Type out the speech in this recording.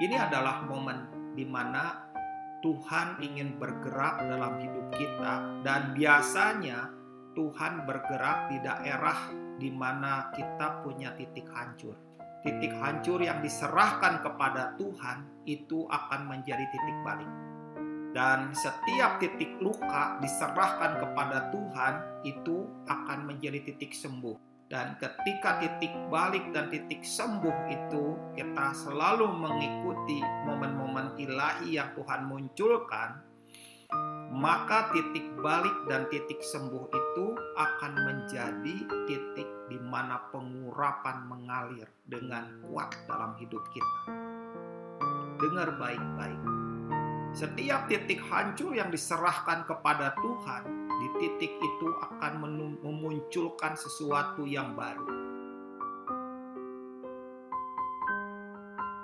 Ini adalah momen di mana Tuhan ingin bergerak dalam hidup kita dan biasanya Tuhan bergerak di daerah di mana kita punya titik hancur. Titik hancur yang diserahkan kepada Tuhan itu akan menjadi titik balik. Dan setiap titik luka diserahkan kepada Tuhan itu akan menjadi titik sembuh. Dan ketika titik balik dan titik sembuh itu kita selalu mengikuti momen-momen ilahi yang Tuhan munculkan, maka titik balik dan titik sembuh itu akan menjadi titik di mana pengurapan mengalir dengan kuat dalam hidup kita. Dengar baik-baik. Setiap titik hancur yang diserahkan kepada Tuhan di titik itu memunculkan sesuatu yang baru.